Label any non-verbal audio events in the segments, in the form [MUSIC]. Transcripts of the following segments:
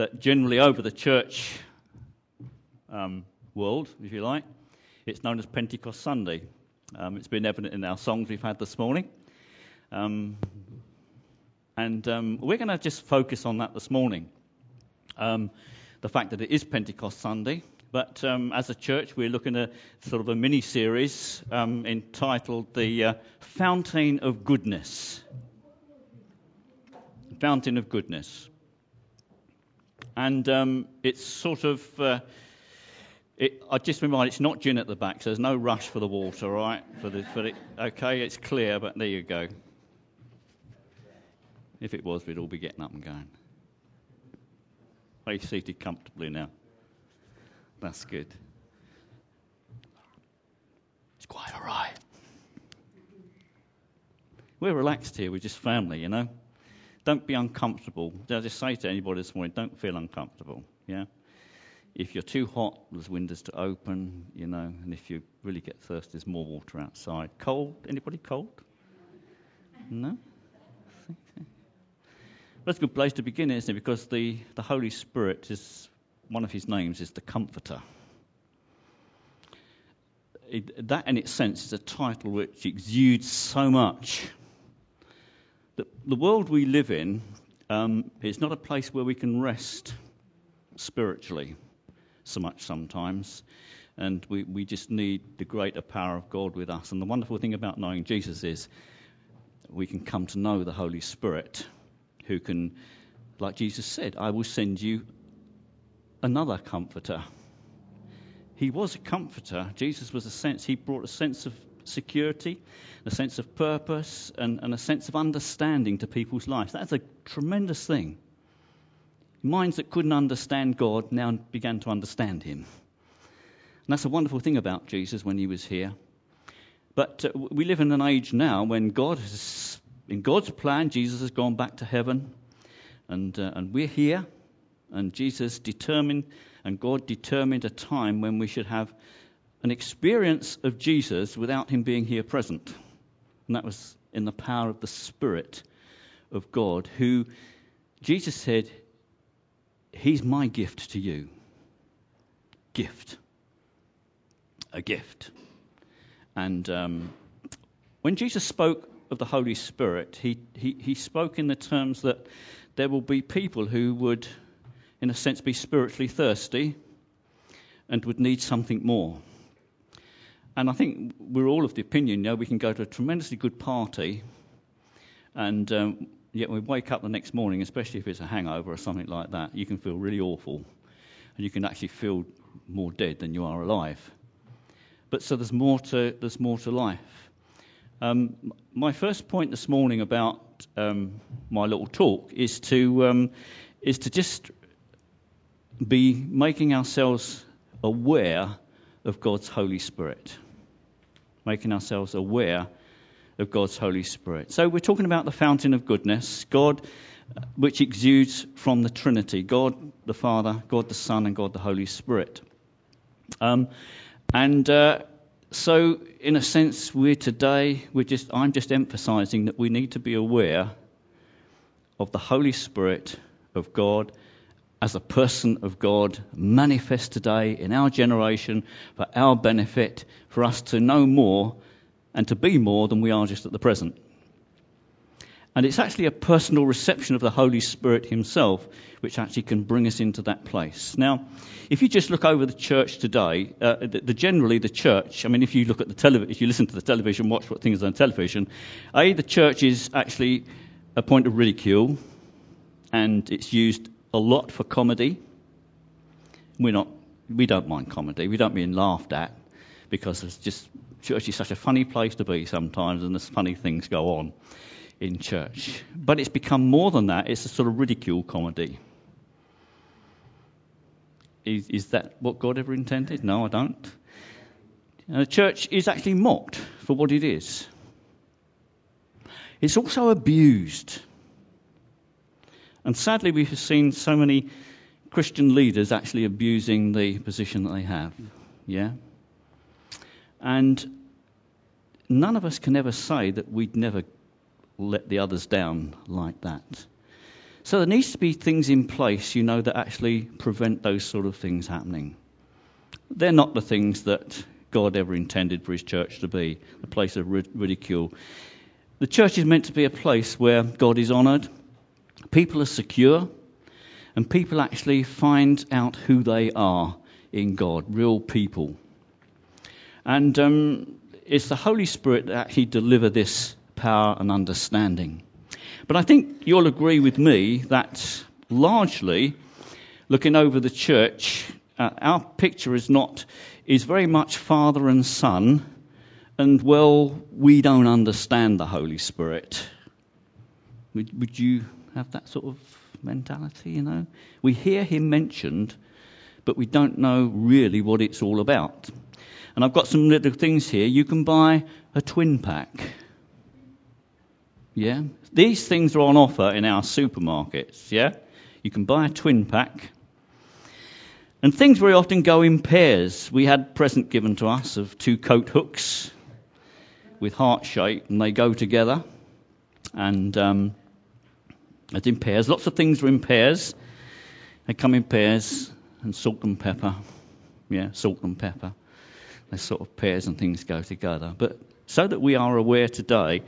that generally over the church um, world, if you like, it's known as Pentecost Sunday. Um, it's been evident in our songs we've had this morning. Um, and um, we're going to just focus on that this morning. Um, the fact that it is Pentecost Sunday. But um, as a church, we're looking at sort of a mini series um, entitled The uh, Fountain of Goodness. Fountain of Goodness. And um, it's sort of. Uh, it, I just remind it's not gin at the back, so there's no rush for the water, right? For the, for okay, it's clear, but there you go. If it was, we'd all be getting up and going. Are you seated comfortably now? That's good. It's quite all right. We're relaxed here. We're just family, you know. Don't be uncomfortable. I just say to anybody this morning, don't feel uncomfortable. Yeah. If you're too hot, there's windows to open, you know. And if you really get thirsty, there's more water outside. Cold? Anybody cold? No. [LAUGHS] That's a good place to begin, isn't it? Because the, the Holy Spirit is one of his names is the Comforter. It, that, in its sense, is a title which exudes so much. The, world we live in um, is not a place where we can rest spiritually so much sometimes. And we, we just need the greater power of God with us. And the wonderful thing about knowing Jesus is we can come to know the Holy Spirit who can, like Jesus said, I will send you another comforter. He was a comforter. Jesus was a sense, he brought a sense of security, a sense of purpose, and, and a sense of understanding to people's lives. That's a tremendous thing. Minds that couldn't understand God now began to understand him. And that's a wonderful thing about Jesus when he was here. But uh, we live in an age now when God has, in God's plan, Jesus has gone back to heaven, and, uh, and we're here and Jesus determined, and God determined a time when we should have an experience of Jesus without him being here present. And that was in the power of the Spirit of God, who Jesus said, He's my gift to you. Gift. A gift. And um, when Jesus spoke of the Holy Spirit, he, he, he spoke in the terms that there will be people who would in a sense, be spiritually thirsty and would need something more. And I think we're all of the opinion, you know, we can go to a tremendously good party and um, yet we wake up the next morning, especially if it's a hangover or something like that, you can feel really awful. And you can actually feel more dead than you are alive. But so there's more to, there's more to life. Um, my first point this morning about um, my little talk is to, um, is to just be making ourselves aware of God's Holy Spirit. Making ourselves aware of God's Holy Spirit. So we're talking about the fountain of goodness, God which exudes from the Trinity God the Father, God the Son, and God the Holy Spirit. Um, and uh, so, in a sense, we're today, we're just, I'm just emphasizing that we need to be aware of the Holy Spirit of God as a person of God manifest today in our generation for our benefit, for us to know more and to be more than we are just at the present. And it's actually a personal reception of the Holy Spirit Himself which actually can bring us into that place. Now, if you just look over the church today, uh, the, the, generally the church, I mean, if you look at the television, if you listen to the television, watch what things on television, A, the church is actually a point of ridicule and it's used a lot for comedy. We're not, we don't mind comedy. We don't mean laughed at because it's just church is such a funny place to be sometimes, and there's funny things go on in church. But it's become more than that. It's a sort of ridicule comedy. Is, is that what God ever intended? No, I don't. And the church is actually mocked for what it is. It's also abused. And sadly, we've seen so many Christian leaders actually abusing the position that they have. Yeah? And none of us can ever say that we'd never let the others down like that. So there needs to be things in place, you know, that actually prevent those sort of things happening. They're not the things that God ever intended for His church to be, a place of ridicule. The church is meant to be a place where God is honoured, people are secure, and people actually find out who they are in God, real people. And um, it's the Holy Spirit that actually deliver this power and understanding. But I think you'll agree with me that largely, looking over the church, uh, our picture is not is very much father and son, and well, we don't understand the Holy Spirit. Would, would you have that sort of mentality? You know, we hear him mentioned, but we don't know really what it's all about. And I've got some little things here. You can buy a twin pack. Yeah? These things are on offer in our supermarkets. Yeah? You can buy a twin pack. And things very often go in pairs. We had a present given to us of two coat hooks with heart shape, and they go together. And um, it's in pairs. Lots of things are in pairs. They come in pairs, and salt and pepper. Yeah, salt and pepper. They sort of pairs and things go together. But so that we are aware today,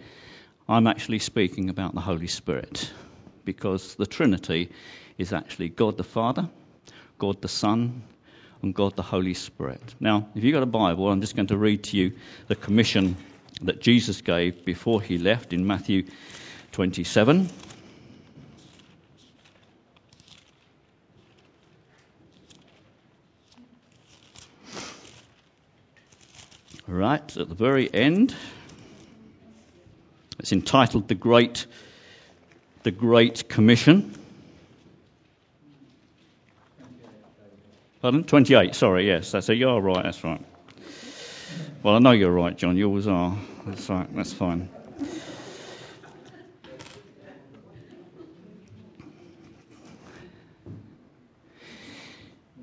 I'm actually speaking about the Holy Spirit because the Trinity is actually God the Father, God the Son, and God the Holy Spirit. Now, if you've got a Bible, I'm just going to read to you the commission that Jesus gave before he left in Matthew 27. Right at the very end, it's entitled The Great, the Great Commission. Pardon? 28, sorry, yes. That's a, you're right, that's right. Well, I know you're right, John. You always are. That's right, that's fine.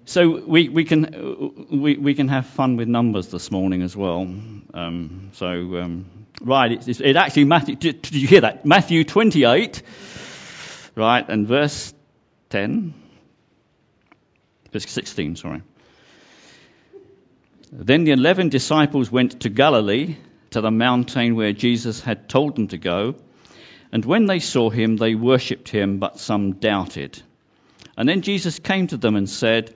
So we, we, can, we, we can have fun with numbers this morning as well. Um, so, um, right, it's, it actually, Matthew, did, did you hear that? Matthew 28, right, and verse 10, verse 16, sorry. Then the eleven disciples went to Galilee, to the mountain where Jesus had told them to go. And when they saw him, they worshipped him, but some doubted. And then Jesus came to them and said,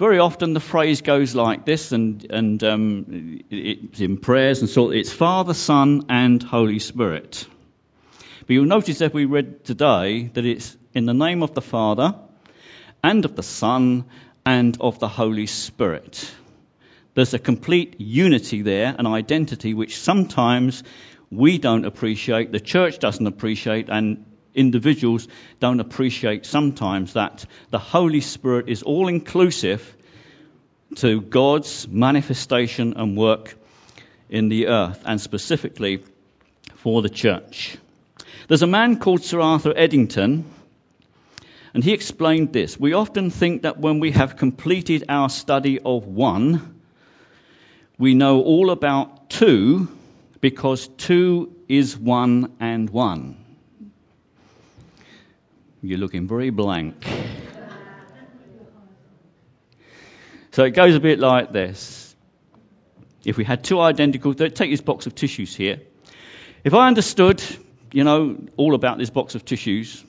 Very often the phrase goes like this, and, and um, it's in prayers and so it's Father, Son, and Holy Spirit. But you'll notice that we read today that it's in the name of the Father, and of the Son, and of the Holy Spirit. There's a complete unity there, an identity which sometimes we don't appreciate, the church doesn't appreciate, and individuals don't appreciate sometimes that the Holy Spirit is all inclusive to God's manifestation and work in the earth, and specifically for the church. There's a man called Sir Arthur Eddington, and he explained this. We often think that when we have completed our study of one, we know all about two because two is one and one. You're looking very blank. So it goes a bit like this. If we had two identical, take this box of tissues here. If I understood, you know, all about this box of tissues,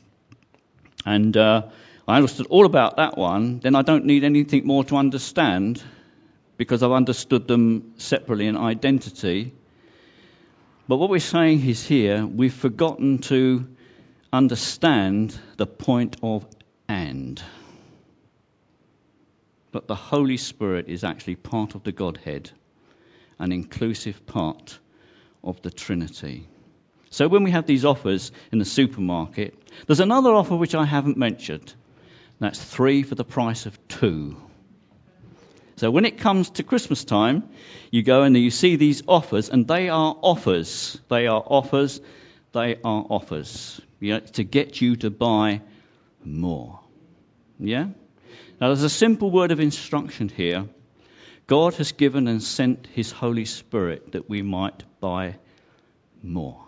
and uh, I understood all about that one, then I don't need anything more to understand because I've understood them separately in identity. But what we're saying is here, we've forgotten to understand the point of and. But the Holy Spirit is actually part of the Godhead, an inclusive part of the Trinity. So when we have these offers in the supermarket, there's another offer which I haven't mentioned. That's three for the price of two. So when it comes to Christmas time, you go and you see these offers, and they are offers. They are offers. They are offers. Yeah, to get you to buy more. Yeah? Now there's a simple word of instruction here. God has given and sent his Holy Spirit that we might buy more.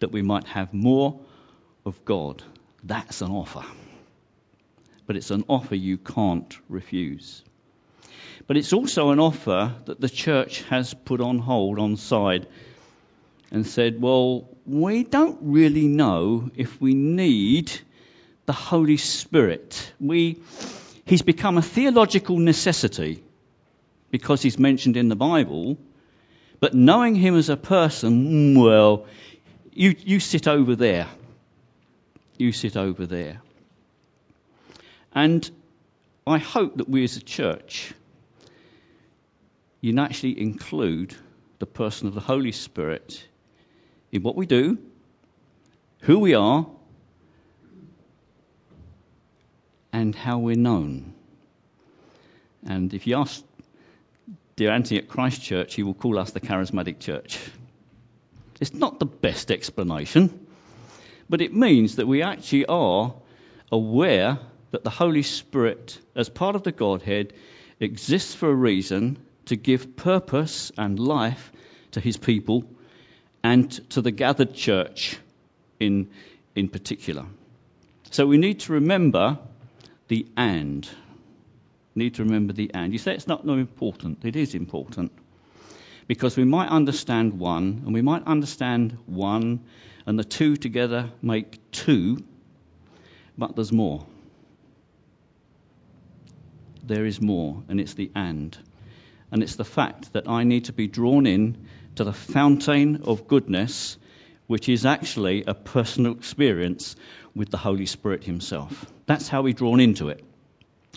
That we might have more of God. That's an offer but it's an offer you can't refuse. But it's also an offer that the church has put on hold, on side, and said, well, we don't really know if we need the Holy Spirit. We, he's become a theological necessity because he's mentioned in the Bible, but knowing him as a person, mm, well, you, you sit over there. You sit over there. And I hope that we as a church, you naturally include the person of the Holy Spirit in what we do, who we are, and how we're known. And if you ask dear Anthony at Christ Church, he will call us the charismatic church. It's not the best explanation, but it means that we actually are aware that the Holy Spirit, as part of the Godhead, exists for a reason to give purpose and life to his people and to the gathered church in, in particular. So we need to remember the and. Need to remember the and. You say it's not not important. It is important. Because we might understand one, and we might understand one, and the two together make two, but there's more there is more, and it's the and. And it's the fact that I need to be drawn in to the fountain of goodness, which is actually a personal experience with the Holy Spirit Himself. That's how we're drawn into it.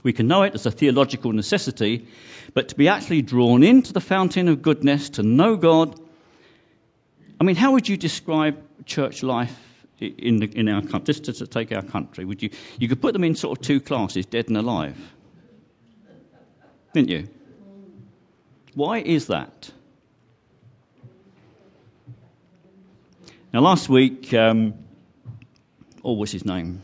We can know it as a theological necessity, but to be actually drawn into the fountain of goodness, to know God, I mean, how would you describe church life in, the, in our country? Just to take our country, would you? You could put them in sort of two classes, dead and alive didn't you? Why is that? Now, last week, um, what was his name?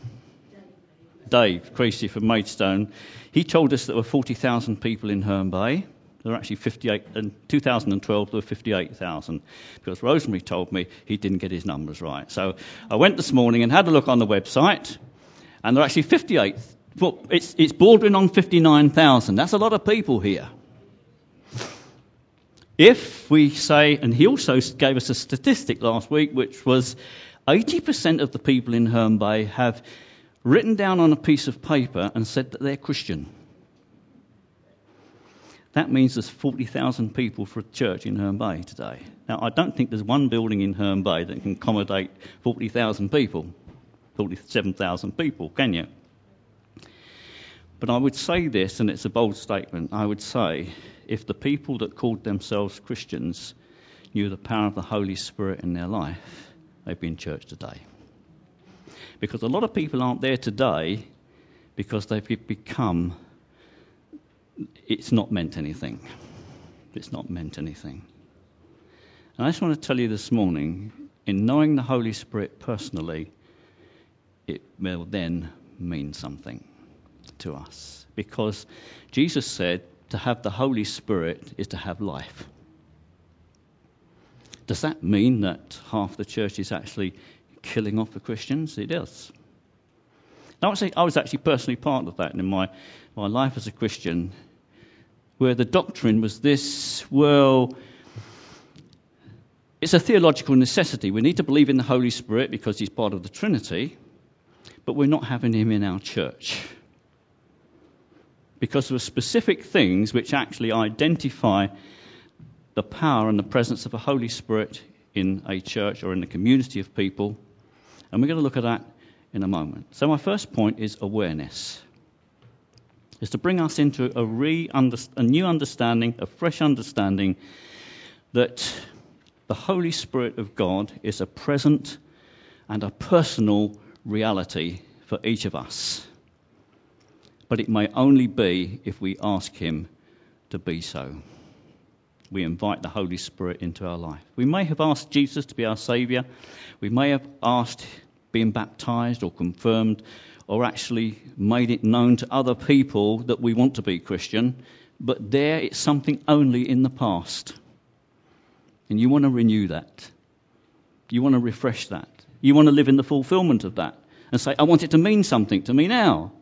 Dave Creasy from Maidstone. He told us there were 40,000 people in Herne Bay. There were actually 58, in 2012 there were 58,000 because Rosemary told me he didn't get his numbers right. So I went this morning and had a look on the website, and there are actually 58 well, it's, it's bordering on 59,000. That's a lot of people here. If we say, and he also gave us a statistic last week, which was 80% of the people in Herne Bay have written down on a piece of paper and said that they're Christian. That means there's 40,000 people for a church in Herne Bay today. Now, I don't think there's one building in Herne Bay that can accommodate 40,000 people, 47,000 people, can you? But I would say this, and it's a bold statement I would say, if the people that called themselves Christians knew the power of the Holy Spirit in their life, they'd be in church today. Because a lot of people aren't there today because they've become, it's not meant anything. It's not meant anything. And I just want to tell you this morning, in knowing the Holy Spirit personally, it will then mean something to us because Jesus said to have the Holy Spirit is to have life. Does that mean that half the church is actually killing off the Christians? It does. I was, I was actually personally part of that in my, my life as a Christian, where the doctrine was this well, it's a theological necessity. We need to believe in the Holy Spirit because he's part of the Trinity, but we're not having him in our church because there are specific things which actually identify the power and the presence of the Holy Spirit in a church or in a community of people. And we're going to look at that in a moment. So, my first point is awareness. Is to bring us into a, re- a new understanding, a fresh understanding that the Holy Spirit of God is a present and a personal reality for each of us. But it may only be if we ask Him to be so. We invite the Holy Spirit into our life. We may have asked Jesus to be our Saviour. We may have asked being baptized or confirmed or actually made it known to other people that we want to be Christian, but there it's something only in the past. And you want to renew that. You want to refresh that. You want to live in the fulfillment of that and say, I want it to mean something to me now.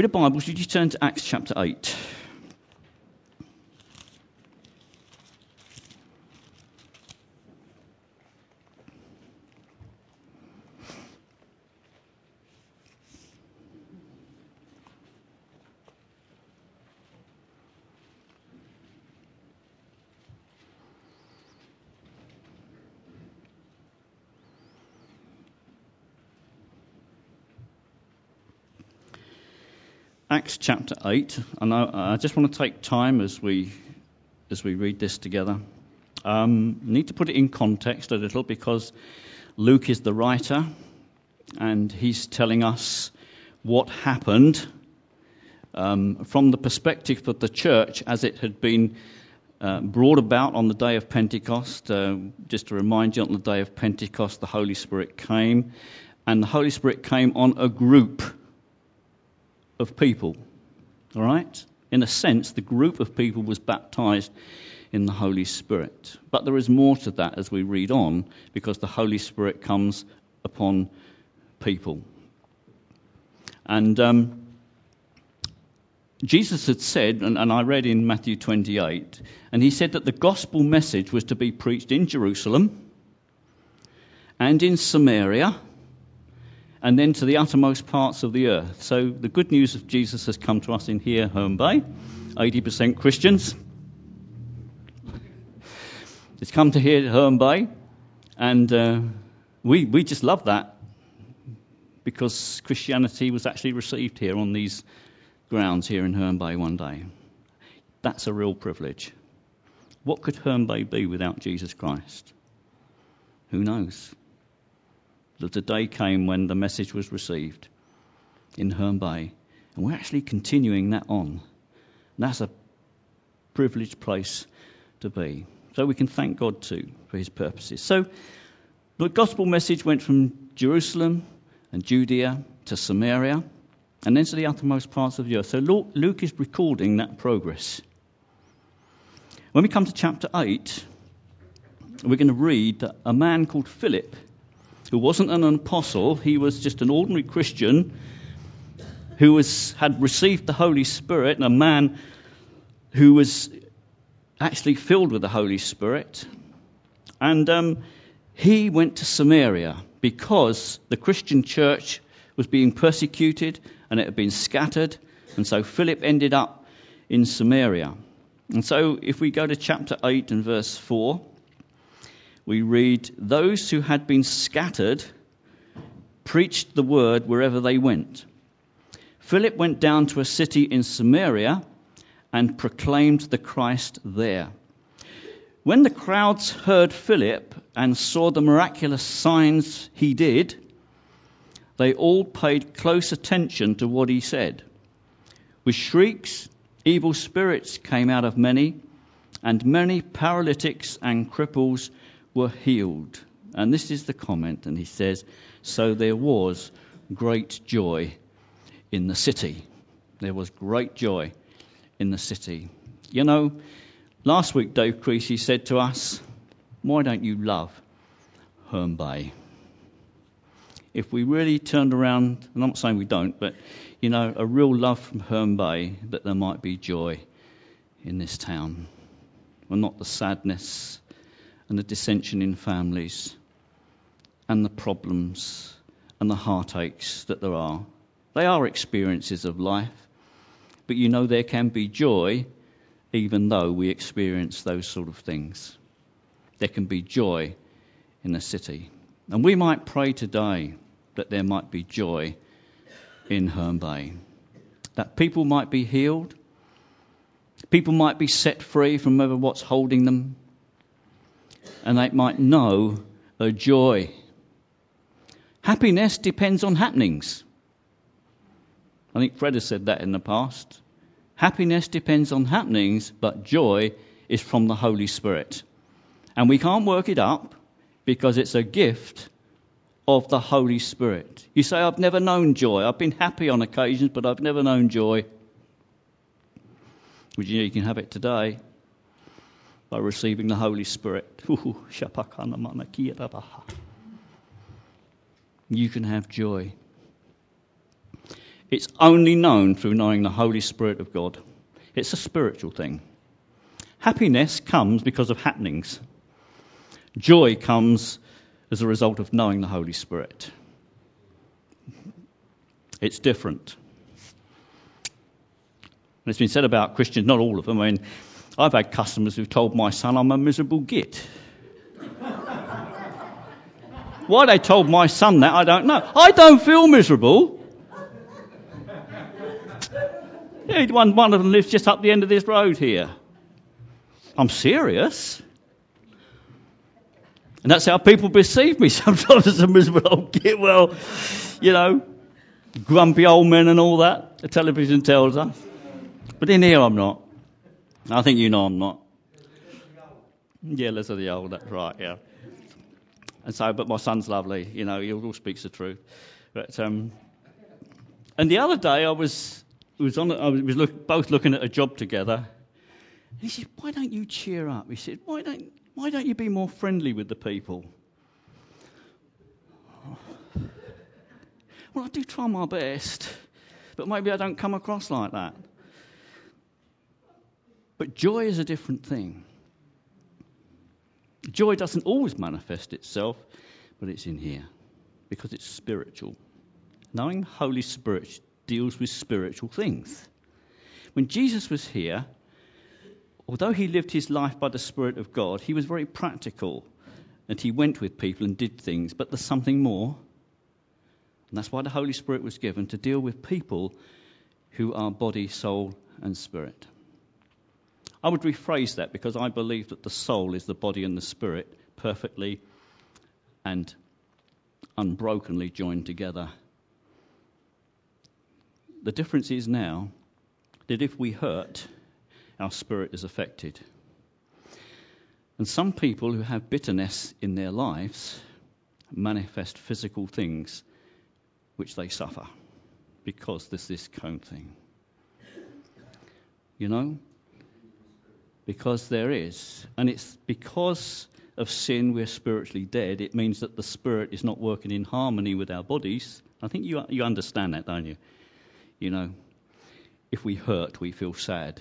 With the Bibles, would you turn to Acts chapter 8? Acts chapter 8, and I, I, just want to take time as we, as we read this together. Um, need to put it in context a little because Luke is the writer and he's telling us what happened um, from the perspective of the church as it had been uh, brought about on the day of Pentecost. Uh, just to remind you, on the day of Pentecost, the Holy Spirit came, and the Holy Spirit came on a group of people. All right? In a sense, the group of people was baptized in the Holy Spirit. But there is more to that as we read on because the Holy Spirit comes upon people. And um, Jesus had said, and, and I read in Matthew 28, and he said that the gospel message was to be preached in Jerusalem and in Samaria and then to the uttermost parts of the earth. So the good news of Jesus has come to us in here, Herne Bay, 80% Christians. It's come to here, Herne Bay, and uh, we, we just love that because Christianity was actually received here on these grounds here in Herne Bay one day. That's a real privilege. What could Herne Bay be without Jesus Christ? Who knows? That the day came when the message was received in Herne Bay. And we're actually continuing that on. And that's a privileged place to be. So we can thank God too for his purposes. So the gospel message went from Jerusalem and Judea to Samaria and then to the uttermost parts of the earth. So Luke is recording that progress. When we come to chapter 8, we're going to read that a man called Philip who wasn't an apostle, he was just an ordinary Christian who was, had received the Holy Spirit, and a man who was actually filled with the Holy Spirit. And um, he went to Samaria because the Christian church was being persecuted and it had been scattered. And so Philip ended up in Samaria. And so if we go to chapter 8 and verse 4, we read, Those who had been scattered preached the word wherever they went. Philip went down to a city in Samaria and proclaimed the Christ there. When the crowds heard Philip and saw the miraculous signs he did, they all paid close attention to what he said. With shrieks, evil spirits came out of many, and many paralytics and cripples were healed. And this is the comment, and he says, So there was great joy in the city. There was great joy in the city. You know, last week Dave Creasy said to us, Why don't you love Herne Bay? If we really turned around, and I'm not saying we don't, but you know, a real love from Herne Bay, that there might be joy in this town. Well, not the sadness and the dissension in families and the problems and the heartaches that there are. They are experiences of life, but you know there can be joy even though we experience those sort of things. There can be joy in the city. And we might pray today that there might be joy in Herne Bay, that people might be healed, people might be set free from what's holding them and they might know a joy Happiness depends on happenings. I think Fred has said that in the past. Happiness depends on happenings, but joy is from the Holy Spirit. And we can't work it up because it's a gift of the Holy Spirit. You say, I've never known joy. I've been happy on occasions, but I've never known joy. Well, you know you can have it today by receiving the Holy Spirit. You can have joy. It's only known through knowing the Holy Spirit of God. It's a spiritual thing. Happiness comes because of happenings. Joy comes as a result of knowing the Holy Spirit. It's different. And it's been said about Christians, not all of them. I mean, I've had customers who've told my son I'm a miserable git. Why they told my son that, I don't know. I don't feel miserable. Yeah, one, one of them lives just up the end of this road here. I'm serious. And that's how people perceive me [LAUGHS] sometimes as a miserable old git. Well, you know, grumpy old men and all that, the television tells us. But in here I'm not. I think you know I'm not. Yeah, less of the old, right, yeah. And so, but my son's lovely, you know, he all speaks the truth. But, um, and the other day I was was on, I was look, both looking at a job together. And he said, "Why don't you cheer up?" He said, "Why don't why don't you be more friendly with the people?" Well, I do try my best, but maybe I don't come across like that. But joy is a different thing. Joy doesn't always manifest itself, but it's in here because it's spiritual. Knowing Holy Spirit deals with spiritual things. When Jesus was here, although he lived his life by the Spirit of God, he was very practical and he went with people and did things, but there's something more. And that's why the Holy Spirit was given to deal with people who are body, soul, and spirit. I would rephrase that because I believe that the soul is the body and the spirit perfectly and unbrokenly joined together the difference is now that if we hurt, our spirit is affected. And some people who have bitterness in their lives manifest physical things which they suffer because there's this cone thing. You know? Because there is. And it's because of sin we're spiritually dead. It means that the spirit is not working in harmony with our bodies. I think you, you understand that, don't you? You know, if we hurt, we feel sad.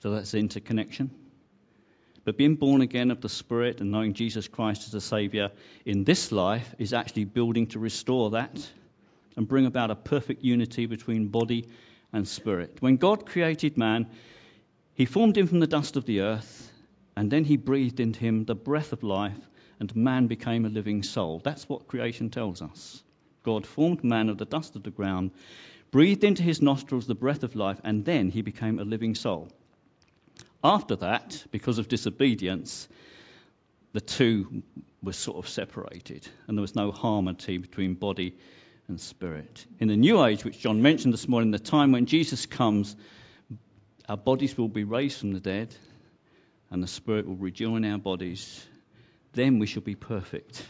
So that's interconnection. But being born again of the Spirit and knowing Jesus Christ as a Saviour in this life is actually building to restore that and bring about a perfect unity between body and spirit. When God created man, he formed him from the dust of the earth, and then he breathed into him the breath of life, and man became a living soul. That's what creation tells us. God formed man of the dust of the ground breathed into his nostrils the breath of life, and then he became a living soul. After that, because of disobedience, the two were sort of separated, and there was no harmony between body and spirit. In the new age, which John mentioned this morning, the time when Jesus comes, our bodies will be raised from the dead, and the spirit will rejoin our bodies. Then we shall be perfect.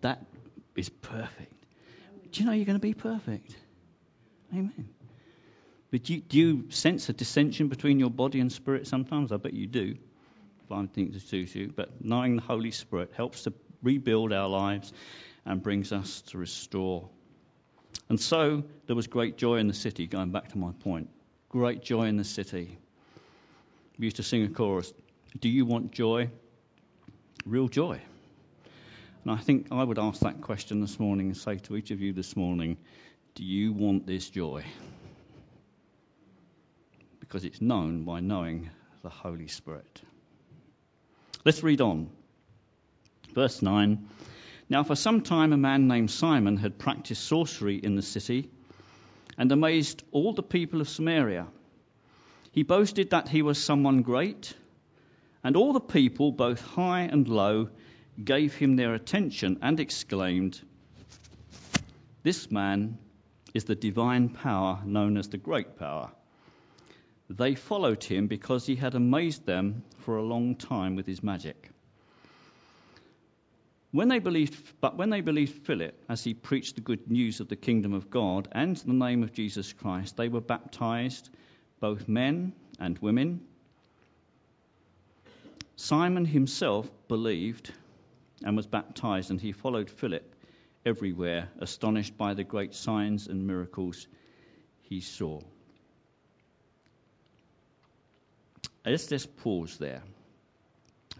That is perfect. Do you know you're going to be perfect? Amen. But do you, do you sense a dissension between your body and spirit sometimes? I bet you do. Find things to suit you. But knowing the Holy Spirit helps to rebuild our lives and brings us to restore. And so there was great joy in the city, going back to my point. Great joy in the city. We used to sing a chorus Do you want joy? Real joy. And I think I would ask that question this morning and say to each of you this morning do you want this joy? Because it's known by knowing the Holy Spirit. Let's read on. Verse 9. Now, for some time, a man named Simon had practiced sorcery in the city and amazed all the people of Samaria. He boasted that he was someone great, and all the people, both high and low, gave him their attention and exclaimed, This man is the divine power known as the Great Power. They followed him because he had amazed them for a long time with his magic. When they believed, but when they believed Philip as he preached the good news of the kingdom of God and the name of Jesus Christ, they were baptized, both men and women. Simon himself believed and was baptized, and he followed Philip everywhere, astonished by the great signs and miracles he saw. Let's just pause there.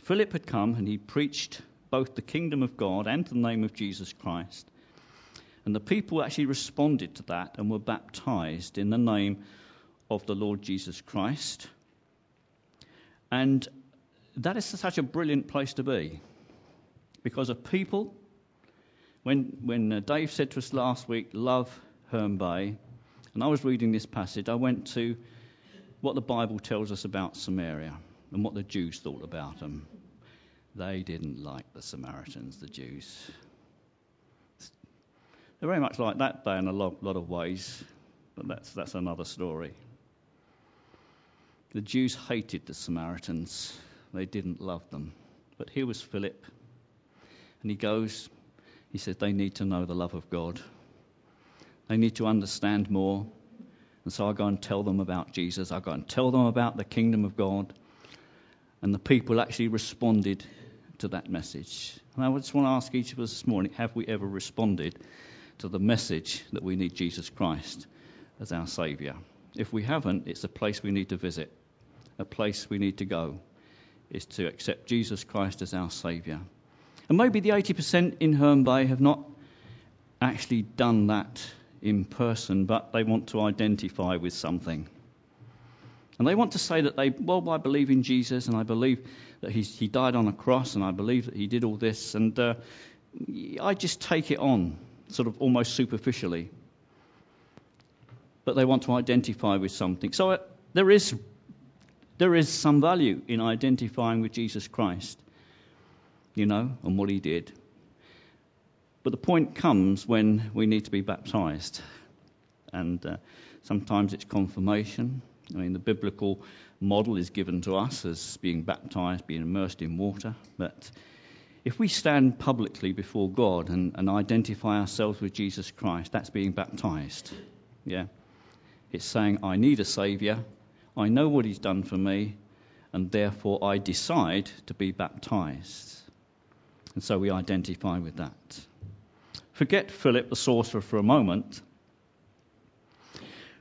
Philip had come and he preached both the kingdom of God and the name of Jesus Christ. And the people actually responded to that and were baptized in the name of the Lord Jesus Christ. And that is such a brilliant place to be because of people. When, when uh, Dave said to us last week, love Herne Bay, and I was reading this passage, I went to what the Bible tells us about Samaria and what the Jews thought about them. They didn't like the Samaritans, the Jews. They're very much like that day in a lot, lot of ways, but that's, that's another story. The Jews hated the Samaritans, they didn't love them. But here was Philip, and he goes, he says they need to know the love of God. They need to understand more. And so I go and tell them about Jesus. I go and tell them about the kingdom of God. And the people actually responded to that message. And I just want to ask each of us this morning have we ever responded to the message that we need Jesus Christ as our Saviour? If we haven't, it's a place we need to visit, a place we need to go, is to accept Jesus Christ as our Saviour. And maybe the 80% in Herne Bay have not actually done that in person, but they want to identify with something. And they want to say that they, well, I believe in Jesus and I believe that he died on a cross and I believe that he did all this. And uh, I just take it on, sort of almost superficially. But they want to identify with something. So uh, there, is, there is some value in identifying with Jesus Christ, you know, and what he did. But the point comes when we need to be baptized. And uh, sometimes it's confirmation, I mean, the biblical model is given to us as being baptized, being immersed in water. But if we stand publicly before God and, and identify ourselves with Jesus Christ, that's being baptized. Yeah. It's saying, I need a Saviour, I know what He's done for me, and therefore I decide to be baptized. And so we identify with that. Forget Philip the sorcerer for a moment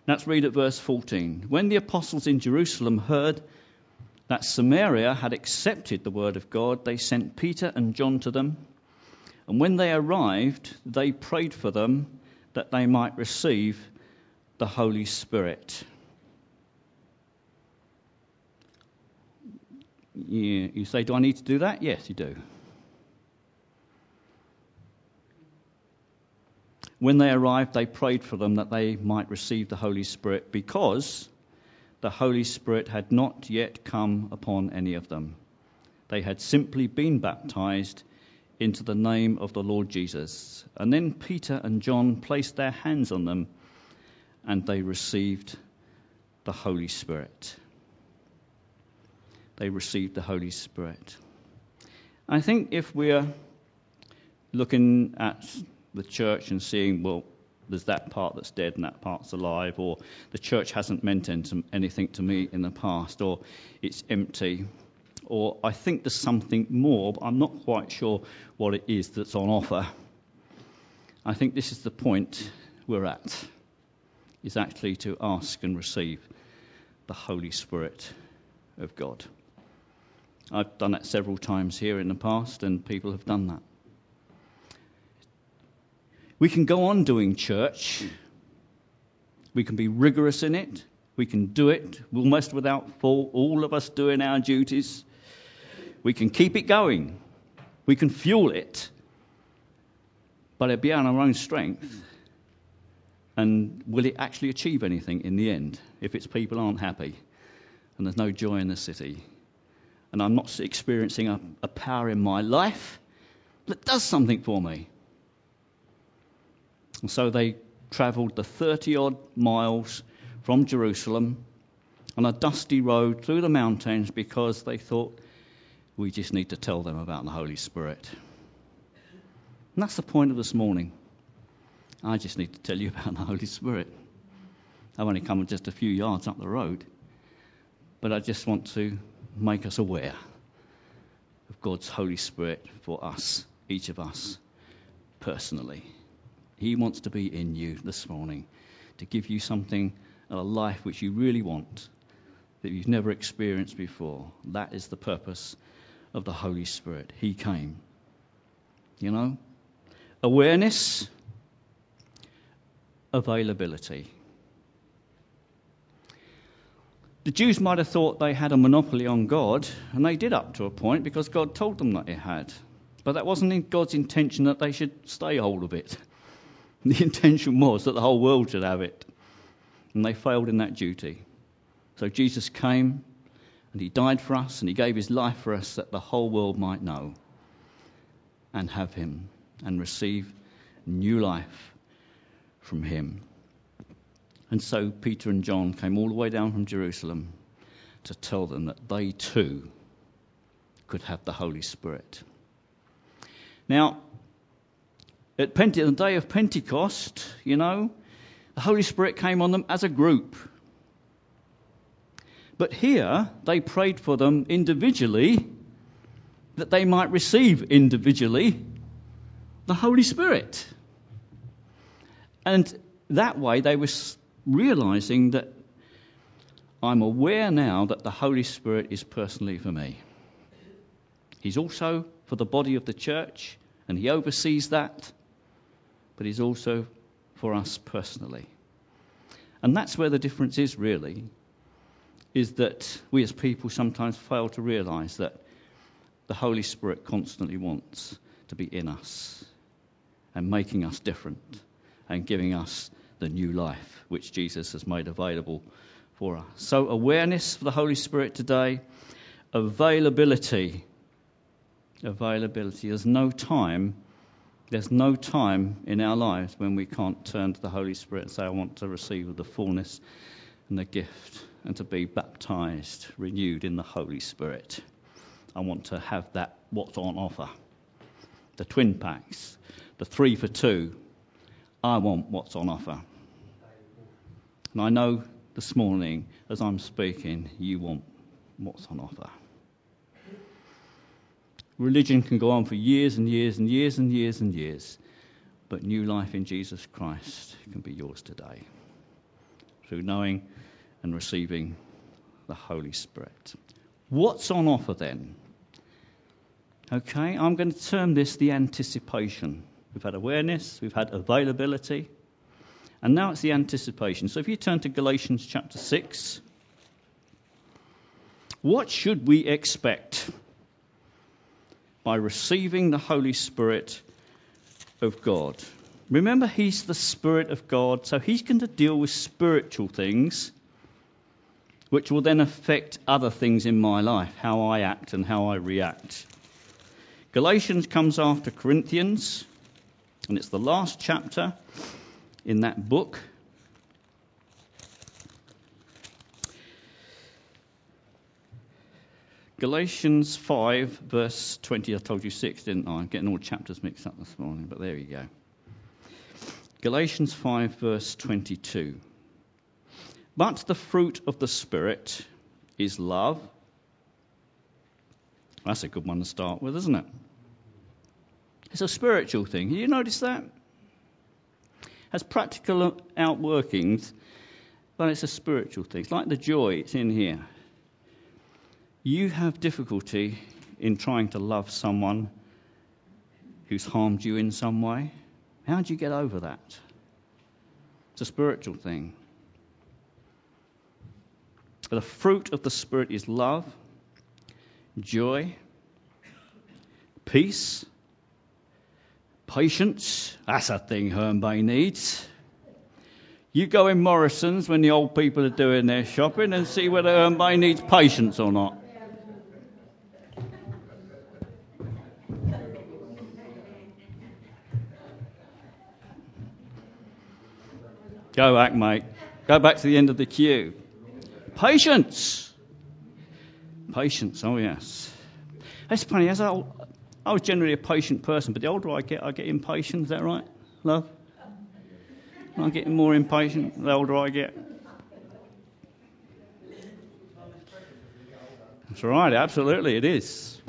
Let's read at verse 14. When the apostles in Jerusalem heard that Samaria had accepted the word of God, they sent Peter and John to them. And when they arrived, they prayed for them that they might receive the Holy Spirit. You, you say, Do I need to do that? Yes, you do. When they arrived, they prayed for them that they might receive the Holy Spirit because the Holy Spirit had not yet come upon any of them. They had simply been baptized into the name of the Lord Jesus. And then Peter and John placed their hands on them and they received the Holy Spirit. They received the Holy Spirit. I think if we're looking at the church and seeing, well, there's that part that's dead and that part's alive, or the church hasn't meant anything to me in the past, or it's empty, or I think there's something more, but I'm not quite sure what it is that's on offer. I think this is the point we're at, is actually to ask and receive the Holy Spirit of God. I've done that several times here in the past, and people have done that. We can go on doing church. We can be rigorous in it. We can do it almost without fault, all of us doing our duties. We can keep it going. We can fuel it. But it'll be on our own strength. And will it actually achieve anything in the end if its people aren't happy and there's no joy in the city? And I'm not experiencing a, a power in my life that does something for me. And so they travelled the 30 odd miles from Jerusalem on a dusty road through the mountains because they thought we just need to tell them about the Holy Spirit. And that's the point of this morning. I just need to tell you [LAUGHS] about the Holy Spirit. I've only come just a few yards up the road, but I just want to make us aware of God's Holy Spirit for us, each of us, personally. He wants to be in you this morning to give you something, a life which you really want, that you've never experienced before. That is the purpose of the Holy Spirit. He came. You know? Awareness, availability. The Jews might have thought they had a monopoly on God, and they did up to a point because God told them that they had. But that wasn't in God's intention that they should stay hold of it. [LAUGHS] The intention was that the whole world should have it. And they failed in that duty. So Jesus came and he died for us and he gave his life for us that the whole world might know and have him and receive new life from him. And so Peter and John came all the way down from Jerusalem to tell them that they too could have the Holy Spirit. Now, at Pente- the day of Pentecost, you know, the Holy Spirit came on them as a group. But here, they prayed for them individually that they might receive individually the Holy Spirit. And that way, they were realizing that I'm aware now that the Holy Spirit is personally for me. He's also for the body of the church, and He oversees that, but He's also for us personally. And that's where the difference is really, is that we as people sometimes fail to realize that the Holy Spirit constantly wants to be in us and making us different and giving us the new life which Jesus has made available for us. So, awareness for the Holy Spirit today, availability. Availability. There's no time, there's no time in our lives when we can't turn to the Holy Spirit and say, I want to receive the fullness and the gift and to be baptized, renewed in the Holy Spirit. I want to have that what's on offer. The twin packs, the three for two, I want what's on offer. And I know this morning, as I'm speaking, you want what's on offer. Religion can go on for years and years and years and years and years, but new life in Jesus Christ can be yours today through knowing and receiving the Holy Spirit. What's on offer then? Okay, I'm going to term this the anticipation. We've had awareness, we've had availability, and now it's the anticipation. So if you turn to Galatians chapter 6, what should we expect by receiving the Holy Spirit of God? Remember, He's the Spirit of God, so He's going to deal with spiritual things, which will then affect other things in my life, how I act and how I react. Galatians comes after Corinthians. And it's the last chapter in that book. Galatians 5, verse 20. I told you 6, didn't I? I'm getting all chapters mixed up this morning, but there you go. Galatians 5, verse 22. But the fruit of the Spirit is love. That's a good one to start with, isn't it? It's a spiritual thing. You notice that? Has practical outworkings, but it's a spiritual thing. It's like the joy, it's in here. You have difficulty in trying to love someone who's harmed you in some way. How do you get over that? It's a spiritual thing. The fruit of the Spirit is love, joy, peace, Patience, that's a thing Herne needs. You go in Morrison's when the old people are doing their shopping and see whether Herne needs patience or not. Go back, mate. Go back to the end of the queue. Patience. Patience, oh yes. That's funny, as I, I was generally a patient person, but the older I get, I get impatient. Is that right, love? I'm getting more impatient the older I get. That's right, absolutely, it is.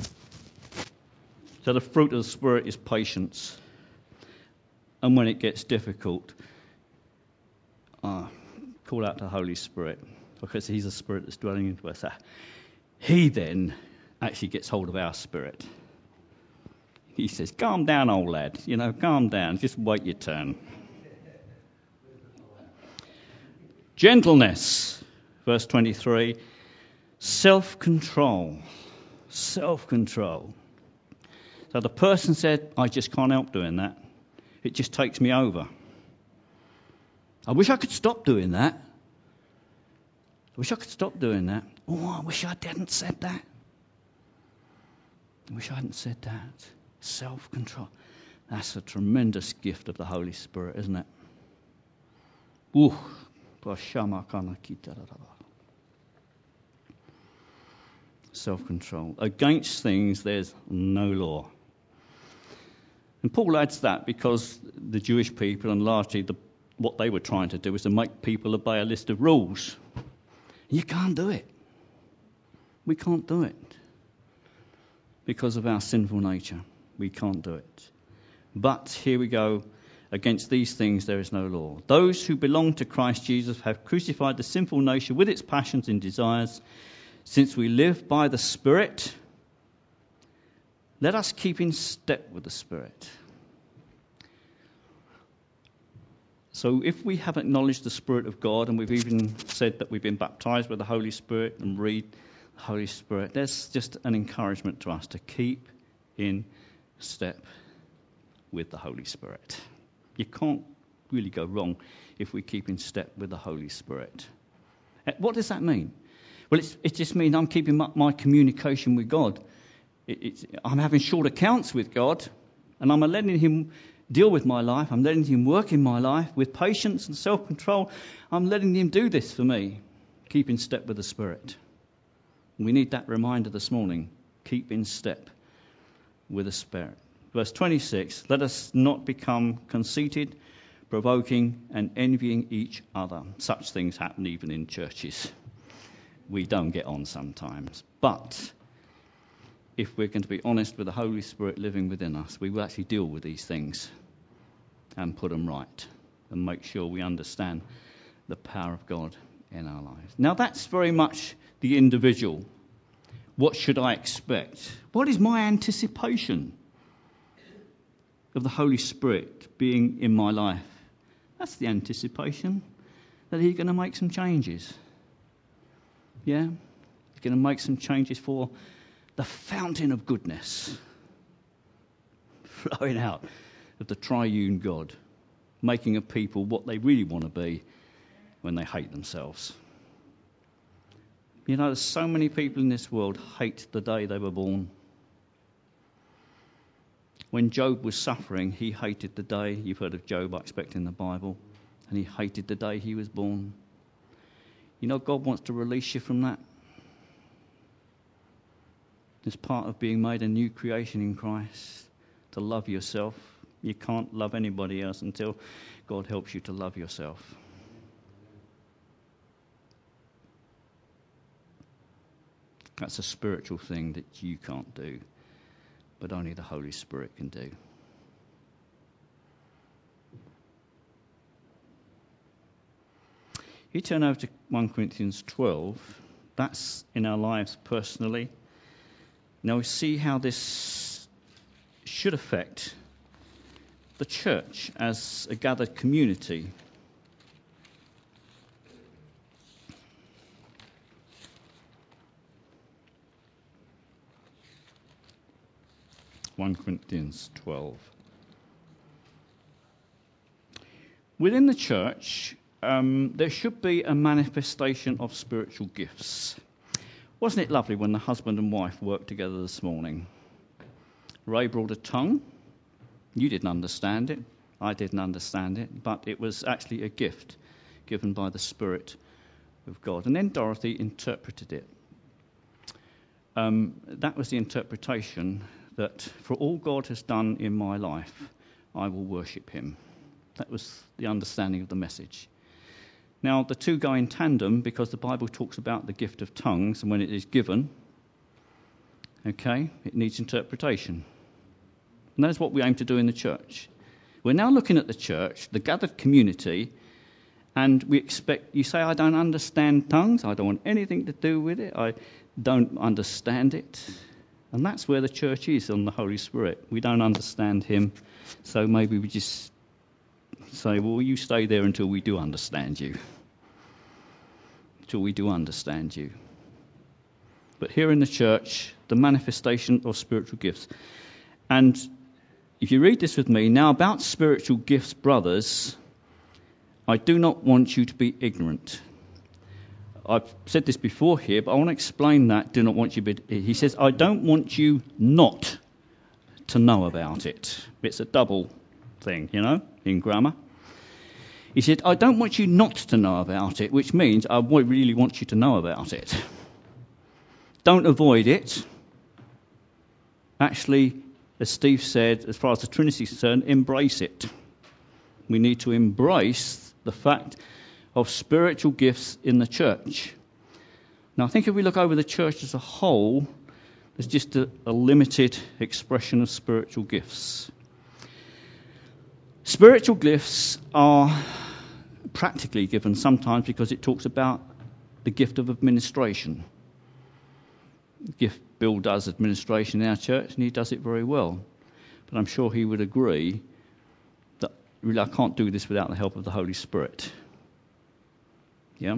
So the fruit of the Spirit is patience. And when it gets difficult, call out to the Holy Spirit because He's the Spirit that's dwelling into us. He then actually gets hold of our spirit. He says, Calm down, old lad. You know, calm down. Just wait your turn. Gentleness, verse 23. Self control. Self control. So the person said, I just can't help doing that. It just takes me over. I wish I could stop doing that. I wish I could stop doing that. Oh, I wish I hadn't said that. I wish I hadn't said that. Self control. That's a tremendous gift of the Holy Spirit, isn't it? Ooh. Self control. Against things, there's no law. And Paul adds that because the Jewish people, and largely the, what they were trying to do, was to make people obey a list of rules. You can't do it. We can't do it. Because of our sinful nature, we can't do it. But here we go. Against these things there is no law. Those who belong to Christ Jesus have crucified the sinful nature with its passions and desires. Since we live by the Spirit, let us keep in step with the Spirit. So, if we have acknowledged the Spirit of God and we've even said that we've been baptized with the Holy Spirit and read the Holy Spirit, that's just an encouragement to us to keep in step with the Holy Spirit. You can't really go wrong if we keep in step with the Holy Spirit. Uh, what does that mean? Well, it just means I'm keeping up my communication with God it, I'm having short accounts with God, and I'm letting Him deal with my life. I'm letting Him work in my life with patience and self control. I'm letting Him do this for me. Keep in step with the Spirit. We need that reminder this morning. Keep in step with the Spirit. Verse 26 Let us not become conceited, provoking, and envying each other. Such things happen even in churches. We don't get on sometimes. But if we're going to be honest with the Holy Spirit living within us, we will actually deal with these things and put them right and make sure we understand the power of God in our lives. Now, that's very much the individual. What should I expect? What is my anticipation of the Holy Spirit being in my life? That's the anticipation that He's going to make some changes. Yeah? He's going to make some changes for the fountain of goodness [LAUGHS] flowing out of the triune God, making a people what they really want to be when they hate themselves. You know, there's so many people in this world hate the day they were born. When Job was suffering, he hated the day. You've heard of Job, I expect, in the Bible. And he hated the day he was born. You know, God wants to release you from that. It's part of being made a new creation in Christ to love yourself. You can't love anybody else until God helps you to love yourself. That's a spiritual thing that you can't do, but only the Holy Spirit can do. You turn over to 1 Corinthians 12. That's in our lives personally. Now we see how this should affect the church as a gathered community. One Corinthians twelve. Within the church, um, there should be a manifestation of spiritual gifts. Wasn't it lovely when the husband and wife worked together this morning? Ray brought a tongue. You didn't understand it. I didn't understand it, but it was actually a gift given by the Spirit of God. And then Dorothy interpreted it. Um, that was the interpretation that for all God has done in my life, I will worship him. That was the understanding of the message. Now, the two go in tandem because the Bible talks about the gift of tongues, and when it is given, okay, it needs interpretation. And that is what we aim to do in the church. We're now looking at the church, the gathered community, and we expect, you say, I don't understand tongues, I don't want anything to do with it, I don't understand it. And that's where the church is on the Holy Spirit. We don't understand Him, so maybe we just say, well, you stay there until we do understand you. Until we do understand you. But here in the church, the manifestation of spiritual gifts. And if you read this with me, now about spiritual gifts, brothers, I do not want you to be ignorant. I've said this before here, but I want to explain that. Do not want you be. He says, I don't want you not to know about it. It's a double thing, you know, in grammar. He said, I don't want you not to know about it, which means I really want you to know about it. Don't avoid it. Actually, as Steve said, as far as the Trinity is concerned, embrace it. We need to embrace the fact of spiritual gifts in the church. Now, I think if we look over the church as a whole, there's just a, a limited expression of spiritual gifts. Spiritual gifts are practically given sometimes because it talks about the gift of administration. Gift Bill does administration in our church, and he does it very well. But I'm sure he would agree that really I can't do this without the help of the Holy Spirit. Yeah?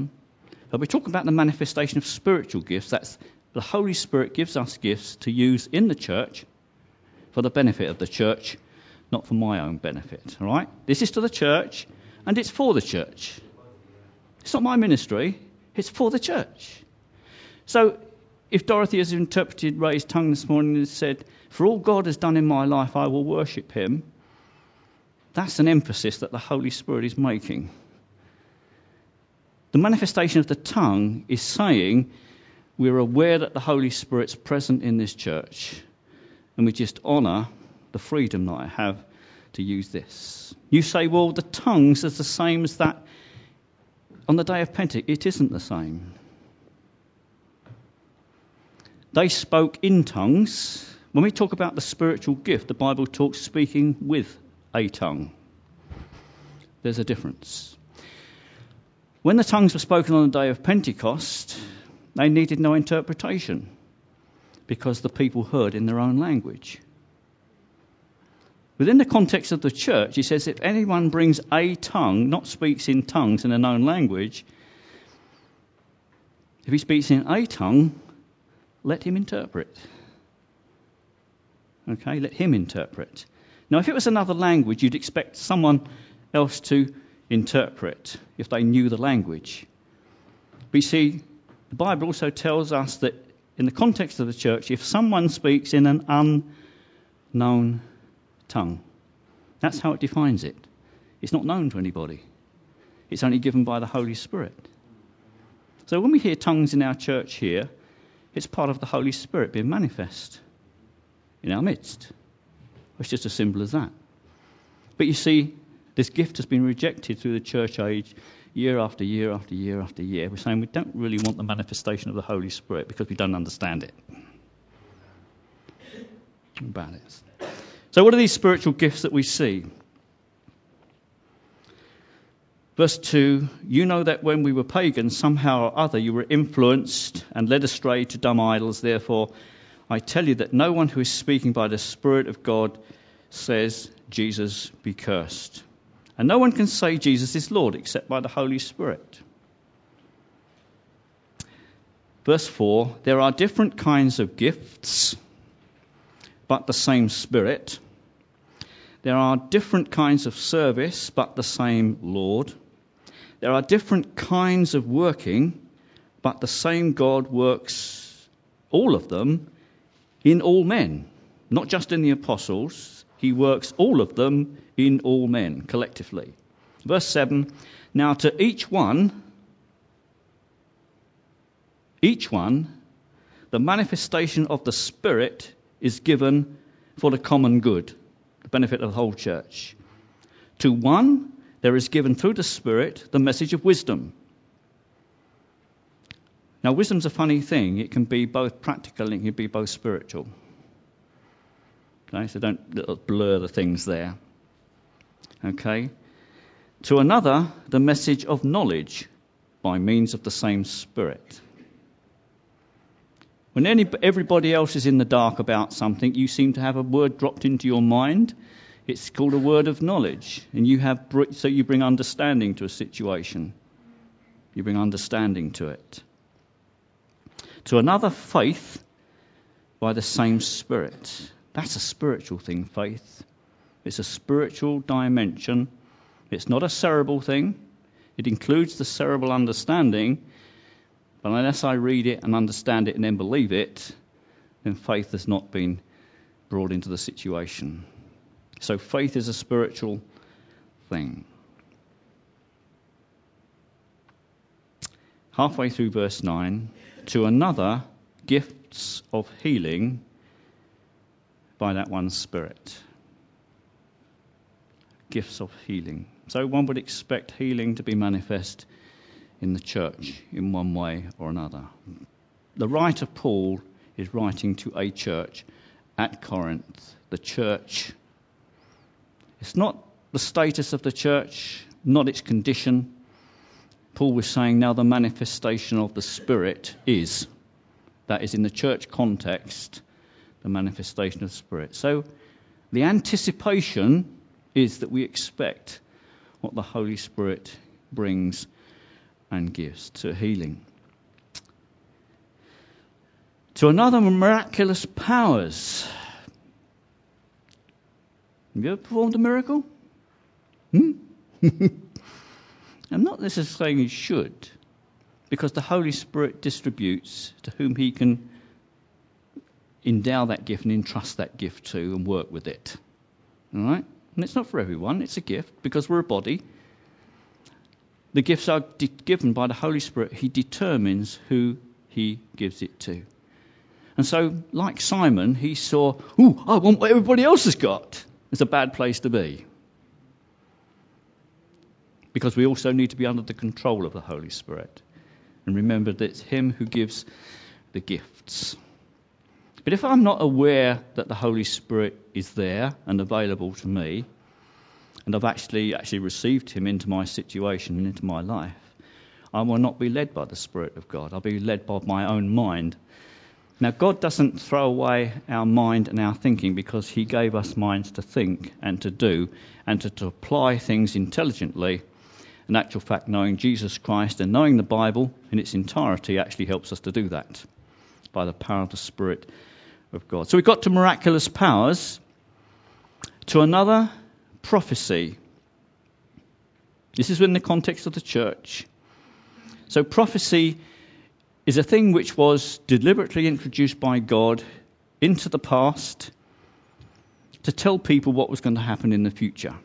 But we talk about the manifestation of spiritual gifts. That's the Holy Spirit gives us gifts to use in the church for the benefit of the church, not for my own benefit. All right? This is to the church, and it's for the church. It's not my ministry, it's for the church. So, if Dorothy has interpreted Ray's tongue this morning and said, For all God has done in my life, I will worship him, that's an emphasis that the Holy Spirit is making. The manifestation of the tongue is saying we're aware that the Holy Spirit's present in this church and we just honour the freedom that I have to use this. You say, well, the tongues is the same as that on the day of Pentecost. It isn't the same. They spoke in tongues. When we talk about the spiritual gift, the Bible talks speaking with a tongue. There's a difference. When the tongues were spoken on the day of Pentecost, they needed no interpretation because the people heard in their own language. Within the context of the church, he says if anyone brings a tongue, not speaks in tongues in a known language, if he speaks in a tongue, let him interpret. Okay, let him interpret. Now, if it was another language, you'd expect someone else to interpret if they knew the language. But you see, the Bible also tells us that in the context of the church, if someone speaks in an unknown tongue, that's how it defines it. It's not known to anybody, it's only given by the Holy Spirit. So when we hear tongues in our church here, it's part of the Holy Spirit being manifest in our midst. It's just as simple as that. But you see, this gift has been rejected through the church age year after year after year after year. We're saying we don't really want the manifestation of the Holy Spirit because we don't understand it. It. So, what are these spiritual gifts that we see? Verse 2 You know that when we were pagans, somehow or other you were influenced and led astray to dumb idols. Therefore, I tell you that no one who is speaking by the Spirit of God says, Jesus be cursed. And no one can say Jesus is Lord except by the Holy Spirit. Verse 4 There are different kinds of gifts, but the same Spirit. There are different kinds of service, but the same Lord. There are different kinds of working, but the same God works all of them in all men, not just in the apostles. He works all of them in all men collectively. Verse 7 Now, to each one, each one, the manifestation of the Spirit is given for the common good, the benefit of the whole church. To one, there is given through the Spirit the message of wisdom. Now, wisdom's a funny thing. It can be both practical and it can be both spiritual. Okay, so don't blur the things there. Okay? To another, the message of knowledge by means of the same Spirit. When any, everybody else is in the dark about something, you seem to have a word dropped into your mind. It's called a word of knowledge, and you have so you bring understanding to a situation. You bring understanding to it. To another, faith by the same Spirit. That's a spiritual thing, faith. It's a spiritual dimension. It's not a cerebral thing. It includes the cerebral understanding, but unless I read it and understand it and then believe it, then faith has not been brought into the situation. So faith is a spiritual thing. Halfway through verse 9, to another, gifts of healing by that one Spirit. Gifts of healing. So one would expect healing to be manifest in the church in one way or another. The writer Paul is writing to a church at Corinth. The church. It's not the status of the church, not its condition. Paul was saying now the manifestation of the Spirit is. That is in the church context, the manifestation of the Spirit. So the anticipation is that we expect what the Holy Spirit brings and gifts to healing. To another, miraculous powers. Have you ever performed a miracle? Hmm? [LAUGHS] I'm not necessarily saying you should, because the Holy Spirit distributes to whom He can endow that gift and entrust that gift to and work with it. All right? And it's not for everyone, it's a gift because we're a body the gifts are de- given by the Holy Spirit. He determines who he gives it to. And so, like Simon, he saw, ooh, I want what everybody else has got. It's a bad place to be. Because we also need to be under the control of the Holy Spirit. And remember that it's Him who gives the gifts. But if I'm not aware that the Holy Spirit is there and available to me, and I've actually actually received him into my situation and into my life, I will not be led by the Spirit of God. I'll be led by my own mind. Now, God doesn't throw away our mind and our thinking because He gave us minds to think and to do and to, to apply things intelligently. In actual fact, knowing Jesus Christ and knowing the Bible in its entirety actually helps us to do that by the power of the Spirit of God. So we got to miraculous powers. To another, prophecy. This is in the context of the church. So, prophecy is a thing which was deliberately introduced by God into the past to tell people what was going to happen in the future.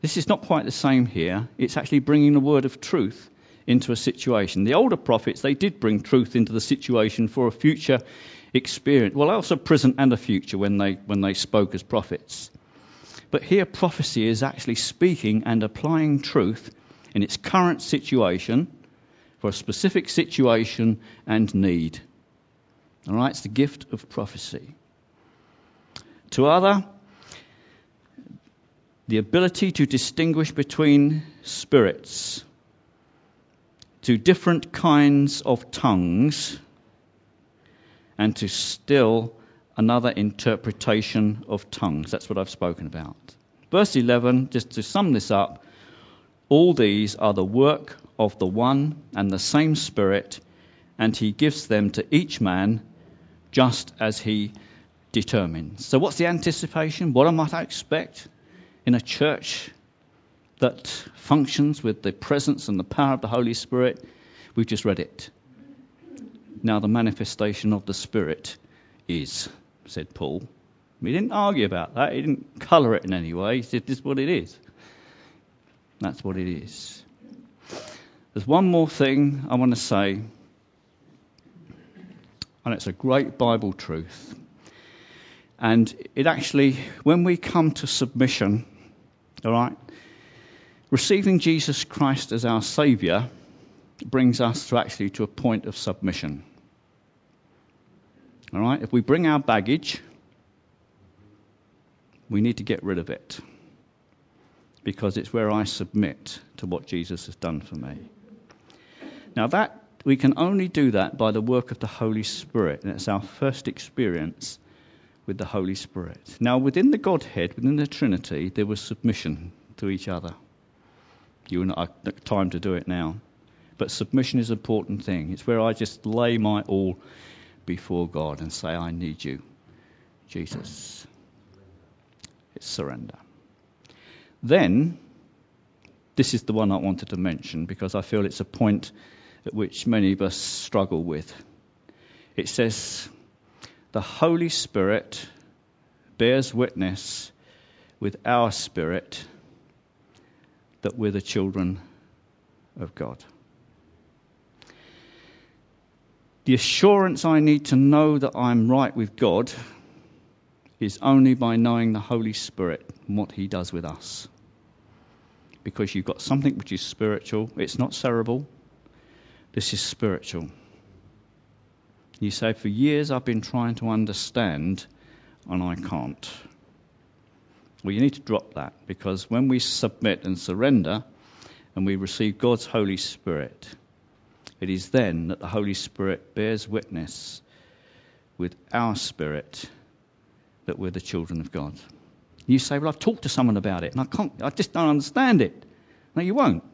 This is not quite the same here. It's actually bringing the word of truth into a situation. The older prophets, they did bring truth into the situation for a future experience. Well, also present and a future when they, when they spoke as prophets. But here, prophecy is actually speaking and applying truth in its current situation for a specific situation and need. All right, it's the gift of prophecy. To other, the ability to distinguish between spirits, to different kinds of tongues, and to still another interpretation of tongues. That's what I've spoken about. Verse 11, just to sum this up, all these are the work of the one and the same Spirit, and he gives them to each man just as he determines. So, what's the anticipation? What am I to expect in a church that functions with the presence and the power of the Holy Spirit? We've just read it. Now, the manifestation of the Spirit is said Paul. He didn't argue about that. He didn't colour it in any way. He said, This is what it is. That's what it is. There's one more thing I want to say, and it's a great Bible truth. And it actually, when we come to submission, all right, receiving Jesus Christ as our Saviour brings us to actually to a point of submission. All right, if we bring our baggage, we need to get rid of it because it's where I submit to what Jesus has done for me. Now that we can only do that by the work of the Holy Spirit, and it's our first experience with the Holy Spirit. Now, within the Godhead, within the Trinity, there was submission to each other. You and I have time to do it now. But submission is an important thing. It's where I just lay my all before God and say, I need you, Jesus. It's surrender. Then, this is the one I wanted to mention because I feel it's a point at which many of us struggle with. It says, the Holy Spirit bears witness with our spirit that we're the children of God. The assurance I need to know that I'm right with God is only by knowing the Holy Spirit and what He does with us. Because you've got something which is spiritual, it's not cerebral, this is spiritual. You say, For years I've been trying to understand and I can't. Well, you need to drop that because when we submit and surrender and we receive God's Holy Spirit, it is then that the Holy Spirit bears witness with our spirit that we're the children of God. You say, Well, I've talked to someone about it and I, can't, I just don't understand it. No, you won't.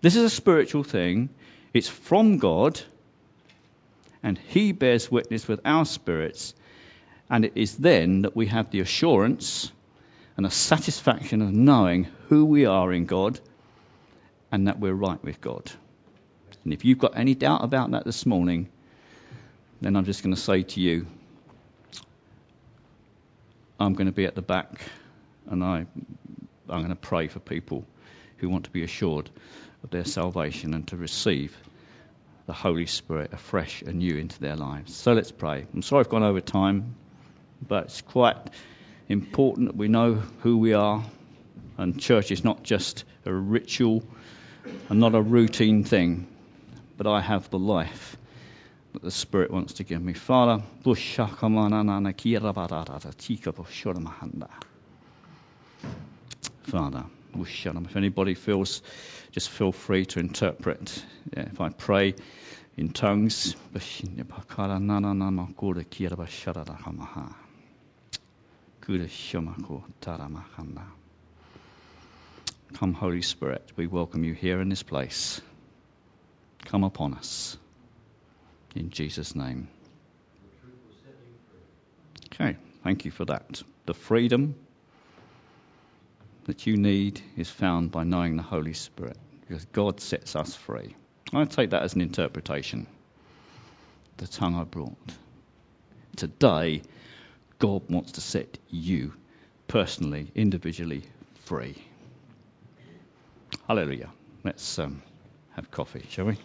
This is a spiritual thing, it's from God and he bears witness with our spirits. And it is then that we have the assurance and a satisfaction of knowing who we are in God and that we're right with God. And if you've got any doubt about that this morning, then I'm just going to say to you, I'm going to be at the back and I, I'm going to pray for people who want to be assured of their salvation and to receive the Holy Spirit afresh and new into their lives. So let's pray. I'm sorry I've gone over time, but it's quite important that we know who we are. And church is not just a ritual and not a routine thing, but I have the life that the Spirit wants to give me. Father, Father, if anybody feels, just feel free to interpret. Yeah, if I pray in tongues, Come, Holy Spirit, we welcome you here in this place. Come upon us. In Jesus' name. Okay, thank you for that. The freedom that you need is found by knowing the Holy Spirit, because God sets us free. I take that as an interpretation. The tongue I brought. Today, God wants to set you personally, individually free. Hallelujah. Let's um, have coffee, shall we?